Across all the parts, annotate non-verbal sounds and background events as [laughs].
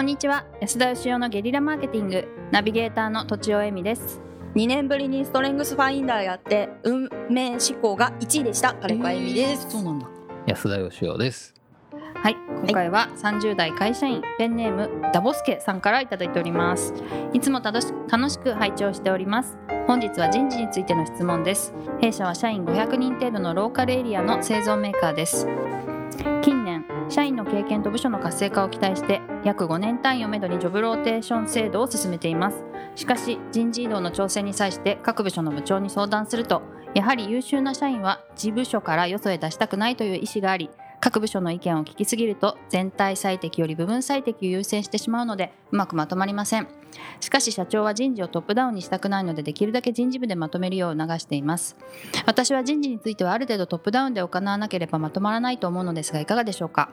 こんにちは。安田義雄のゲリラマーケティング。ナビゲーターの土地尾恵美です。2年ぶりにストレングスファインダーやって運命思考が1位でした。金子あゆみです、そうなんだ。安田義雄です。はい今回は30代会社員ペンネームダボスケさんからいただいております。いつも楽し楽しく拝聴しております。本日は人事についての質問です。弊社は社員500人程度のローカルエリアの製造メーカーです。近年社員の経験と部署の活性化を期待して約5年単位をめどにジョブローテーション制度を進めています。しかし人事異動の調整に際して各部署の部長に相談するとやはり優秀な社員は自部署からよそへ出したくないという意思があり各部署の意見を聞きすぎると全体最適より部分最適を優先してしまうのでうまくまとまりません。しかし社長は人事をトップダウンにしたくないのでできるだけ人事部でまとめるよう促しています。私は人事についてはある程度トップダウンで行わなければまとまらないと思うのですがいかがでしょうか。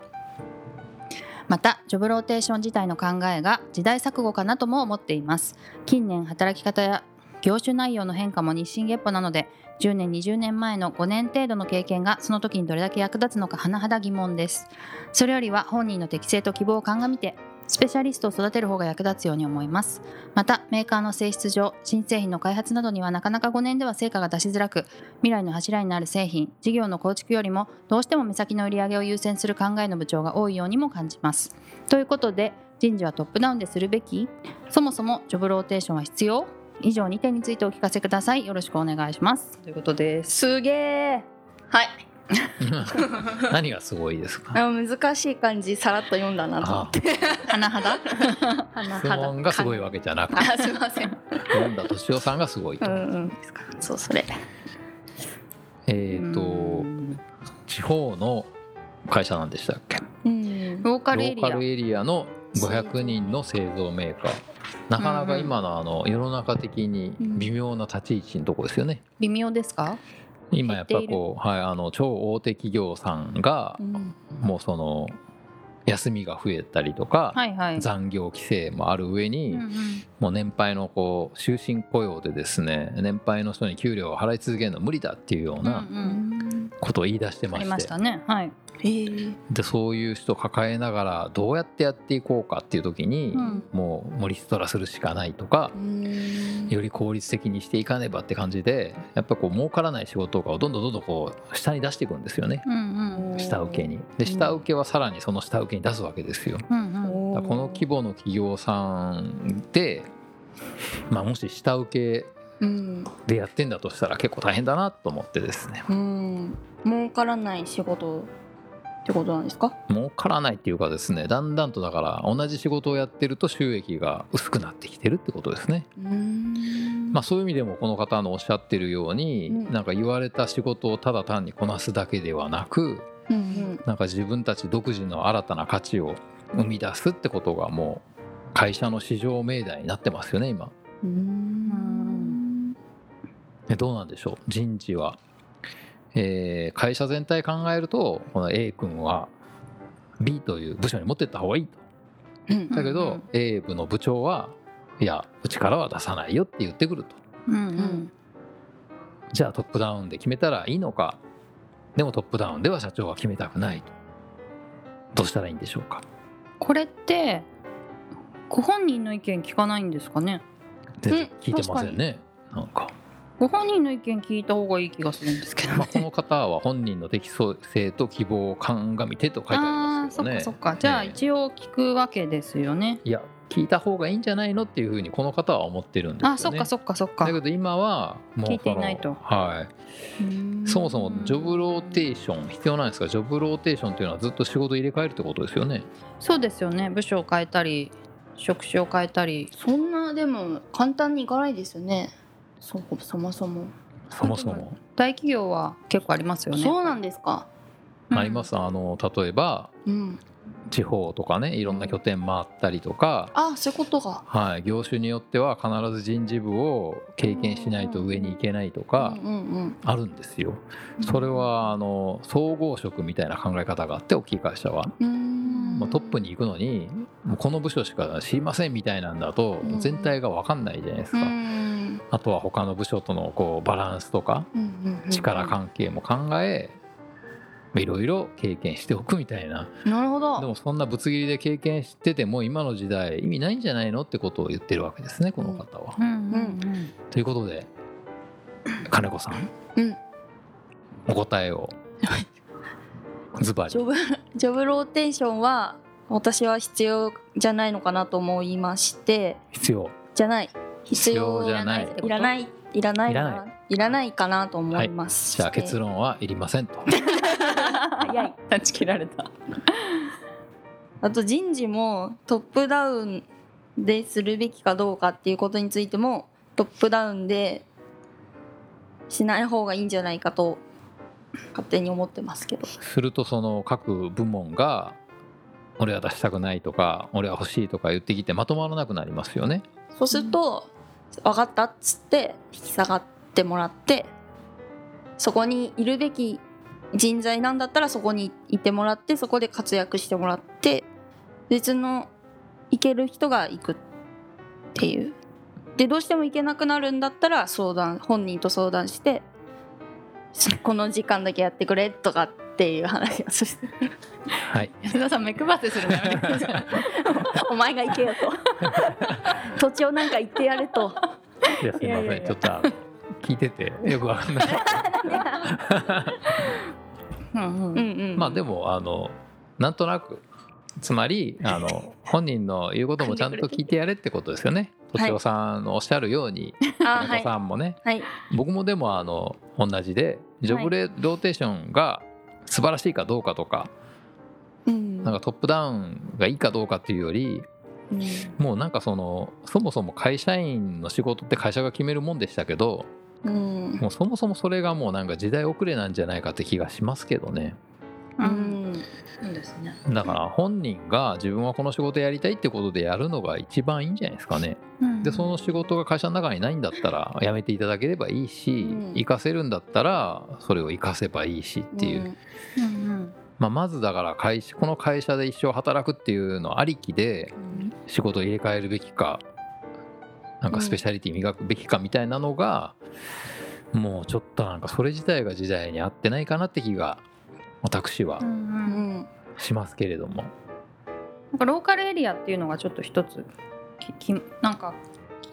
またジョブローテーション自体の考えが時代錯誤かなとも思っています。近年働き方や業種内容の変化も日進月歩なので10年20年前の5年程度の経験がその時にどれだけ役立つのか甚だ疑問です。それよりは本人の適性と希望を鑑みてスペシャリストを育てる方が役立つように思います。またメーカーの性質上新製品の開発などにはなかなか5年では成果が出しづらく未来の柱になる製品事業の構築よりもどうしても目先の売り上げを優先する考えの部長が多いようにも感じます。ということで人事はトップダウンでするべき？そもそもジョブローテーションは必要？以上2点についてお聞かせください。よろしくお願いします。ということですすげえはい。[laughs] 何がすごいですか？あ難しい漢字さらっと読んだなと思って。甚だ花質問がすごいわけじゃなくて、あすいません。読んだ敏夫さんがすごいと。う。んうん。そうそれ。えっ、と地方の会社なんでしたっけ？うん。ローロカルエリア。ーカルエリアの500人の製造メーカー。なかなか今のあの世の中的に微妙な立ち位置のとこですよね。微妙ですか？今やっぱこうはいあの超大手企業さんがうん。もうその休みが増えたりとか、残業規制もある上に、もう年配のこう終身雇用でですね年配の人に給料を払い続けるのは無理だっていうよううんなうんことを言い出してあまして,、りましたね。はい。でそういう人を抱えながらどうやってやっていこうかっていう時に、うん。もうもうリストラするしかないとかう、ん。より効率的にしていかねばって感じでやっぱこう儲からない仕事とかをどんどんどんどんこう下に出していくんですよね。うん。うん下請けに。で下請けはさらにその下請けに出すわけですよ。うんうんこの規模の企業さんで、まあ、もし下請けうんでやってんだとしたら結構大変だなと思ってですね。うん。儲からない仕事ってことなんですか？儲からないっていうかですねだんだんとだから同じ仕事をやってると収益が薄くなってきてるってことですね、うん。まあ、そういう意味でもこの方のおっしゃってるように、うん。なんか言われた仕事をただ単にこなすだけではなくうんなんか自分たち独自の新たな価値を生み出すってことがもう会社の市場命題になってますよね今。うん。でどうなんでしょう？人事は、えー会社全体考えるとこの A 君は B という部署に持ってった方がいいと。うん。だけど、A 部の部長はいやうちからは出さないよって言ってくると。うんうん。じゃあトップダウンで決めたらいいのか。でもトップダウンでは社長は決めたくないと。どうしたらいいんでしょうか。これってご本人の意見聞かないんですかね？聞いてませんね。なんか、ご本人の意見聞いた方がいい気がするんですけどまあ、この方は本人の適性と希望を鑑みてと書いてありあますけどね。かそっか。じゃあええ一応聞くわけですよね。いや聞いた方がいいんじゃないのっていうふうにこの方は思ってるんですよね。あそっかそっかそっか。だけど今はもう聞いていないと。はい。そもそもジョブローテーション必要なんですか？ジョブローテーションっていうのはずっと仕事入れ替えるってことですよね。そうですよね。部署を変えたり職種を変えたり。そんなでも簡単にいかないですよねそそもそも。そもそも、大企業は結構ありますよね。そうなんですか。うん。あります。あの例えばうん。地方とかねいろんな拠点回ったりとか、あそういうことが。はい、業種によっては必ず人事部を経験しないと上に行けないとかうんうんあるんですよ。それはあの総合職みたいな考え方があって大きい会社は。うんうん。まあトップに行くのにもうこの部署しか知りませんみたいなんだとうん。全体が分かんないじゃないですうか。んあとは他の部署とのこうバランスとか力関係も考えいろいろ経験しておくみたいな。なるほど。でもそんなぶつ切りで経験してても今の時代意味ないんじゃないのってことを言ってるわけですねこの方は。ということで金子さんうん。お答えをズバリ。ジョブ [laughs] ジョブローテーションは私は必要じゃないのかなと思いまして。必要。じゃない必要じゃない。いらない。いらない。いらない。いらないかなと思います、じゃあ結論はいりませんと。[laughs] 早い。断ち切られた。あと人事もトップダウンでするべきかどうかっていうことについてもトップダウンでしない方がいいんじゃないかと勝手に思ってますけど。するとその各部門が俺は出したくないとか俺は欲しいとか言ってきてまとまらなくなりますよね。そうすると「分かった」っつって引き下がってもらってそこにいるべき人材なんだったらそこにいてもらってそこで活躍してもらって別の行ける人が行くっていう。でどうしても行けなくなるんだったら相談本人と相談してこの時間だけやってくれとかっていう話をして。はい。安田さん目配せするのやめてください。[laughs] お前が行けよと。土地をなんか言ってやれと。いやすいません。いやいやいや。ちょっと聞いててよくわかんない。まあでもあのなんとなく。つまりあの本人の言うこともちゃんと聞いてやれってことですよね。としおさんのおっしゃるようにはい。さんもね、はい。僕もでもあの同じでジョブレローテーションが素晴らしいかどうかとかうん。なんかトップダウンがいいかどうかっていうよりうん。もうなんかそのそもそも会社員の仕事って会社が決めるもんでしたけどうん。もうそもそもそれがもうなんか時代遅れなんじゃないかって気がしますけどね。ううん。んそうですね。だから本人が自分はこの仕事やりたいってことでやるのが一番いいんじゃないですかねでその仕事が会社の中にないんだったら辞めていただければいいしうん。活かせるんだったらそれを活かせばいいしっていう、うん。うんまあ、まずだから会社この会社で一生働くっていうのありきで仕事を入れ替えるべきかなんかスペシャリティ磨くべきかみたいなのが、もうちょっとなんかそれ自体が時代に合ってないかなって気が私はしますけれども、なんかローカルエリアっていうのがちょっと一つききなんか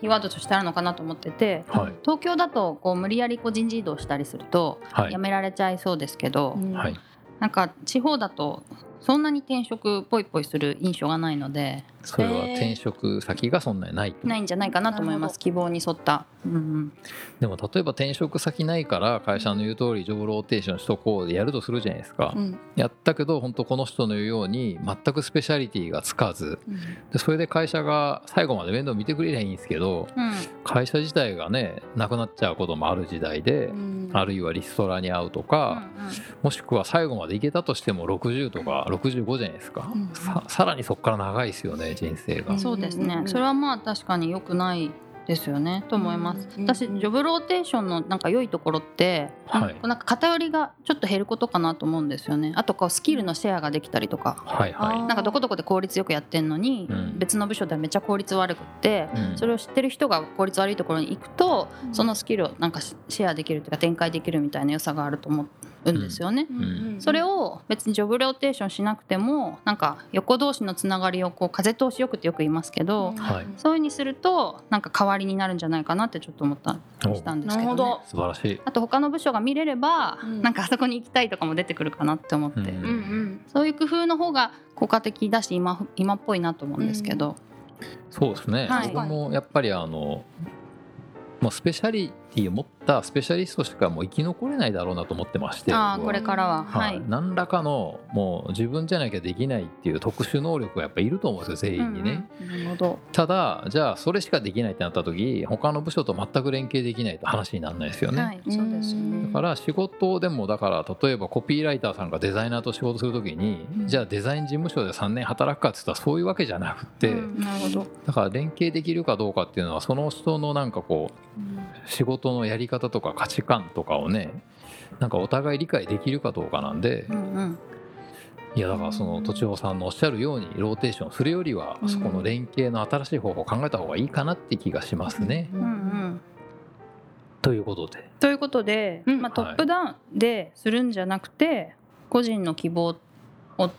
キーワードとしてあるのかなと思っててはい。東京だとこう無理やりこう人事異動したりするとはい辞められちゃいそうですけど、はい、なんか地方だとそんなに転職ぽいぽいする印象がないので。それは転職先がそんなにないと。ないんじゃないかなと思います。希望に沿った、うんうん、でも例えば転職先ないから会社の言う通りジョブローテーションしとこうでやるとするじゃないですか、うん。やったけど本当この人の言うように全くスペシャリティがつかず。でそれで会社が最後まで面倒見てくれりゃいいんですけどうん。会社自体がねなくなっちゃうこともある時代で、うん。あるいはリストラに会うとか、もしくは最後までいけたとしても60とか65じゃないですか、うんささらにそこから長いですよね人生が、うんそうですね、うんそれはまあ確かに良くないですよね。と思います、うん私ジョブローテーションのなんか良いところって、はい。なんか偏りがちょっと減ることかなと思うんですよね。あとこうスキルのシェアができたりとか。はいはあー。なんかどこどこで効率よくやってんのに、うん。別の部署ではめっちゃ効率悪くって、い、うん。それを知ってる人が効率悪いところに行くと、うん。そのスキルをなんかシェアできるというか展開できるみたいな良さがあると思うんですよね。それを別にジョブローテーションしなくてもなんか横同士のつながりをこう風通しよくってよく言いますけど、はいそういうふうにするとなんか代わりになるんじゃないかなってちょっと思ったしたんですけど,、ね、なるほど素晴らしい、あと他の部署が見れれば、うんなんかあそこに行きたいとかも出てくるかなって思って、うんうんそういう工夫の方が効果的だし今今っぽいなと思うんですけど、そうですね、はい僕もやっぱりあのもうスペシャリティを持ったスペシャリストしかもう生き残れないだろうなと思ってましてああこれからは、ははい。い。何らかのもう自分じゃなきゃできないっていう特殊能力がやっぱいると思うんですよ全員にね、うんなるほど。ただじゃあそれしかできないってなった時他の部署と全く連携できないと話にならないですよね、うんはい、そうですよね。だから仕事でもだから例えばコピーライターさんがデザイナーと仕事する時に、うん。じゃあデザイン事務所で3年働くかって言ったらそういうわけじゃなくて、うんなるほど。だから連携できるかどうかっていうのはその人のなんかこう仕事のやり方とか価値観とかをねなんかお互い理解できるかどうかなんで、うんうん。いやだからその都庁さんのおっしゃるようにローテーションするよりはうんそこの連携の新しい方法を考えた方がいいかなって気がしますね。ううんうん。とということで。ということで、うん。まあ、トップダウンでするんじゃなくて、個人の希望を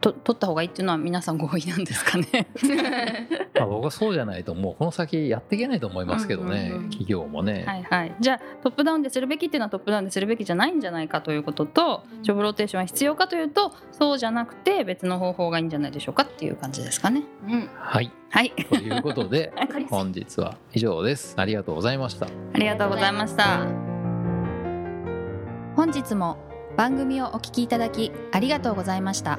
と取った方がいいっていうのは皆さん合意なんですかね？[laughs] まあ僕はそうじゃないともうこの先やっていけないと思いますけどね、うんうんうん。企業もね、はいはい。じゃあトップダウンでするべきっていうのはトップダウンでするべきじゃないんじゃないかということとジョブローテーションは必要かというとそうじゃなくて別の方法がいいんじゃないでしょうかっていう感じですかね。うん。はい。はい。ということで [laughs] 本日は以上です。ありがとうございました。ありがとうございました。本日も番組をお聞きいただきありがとうございました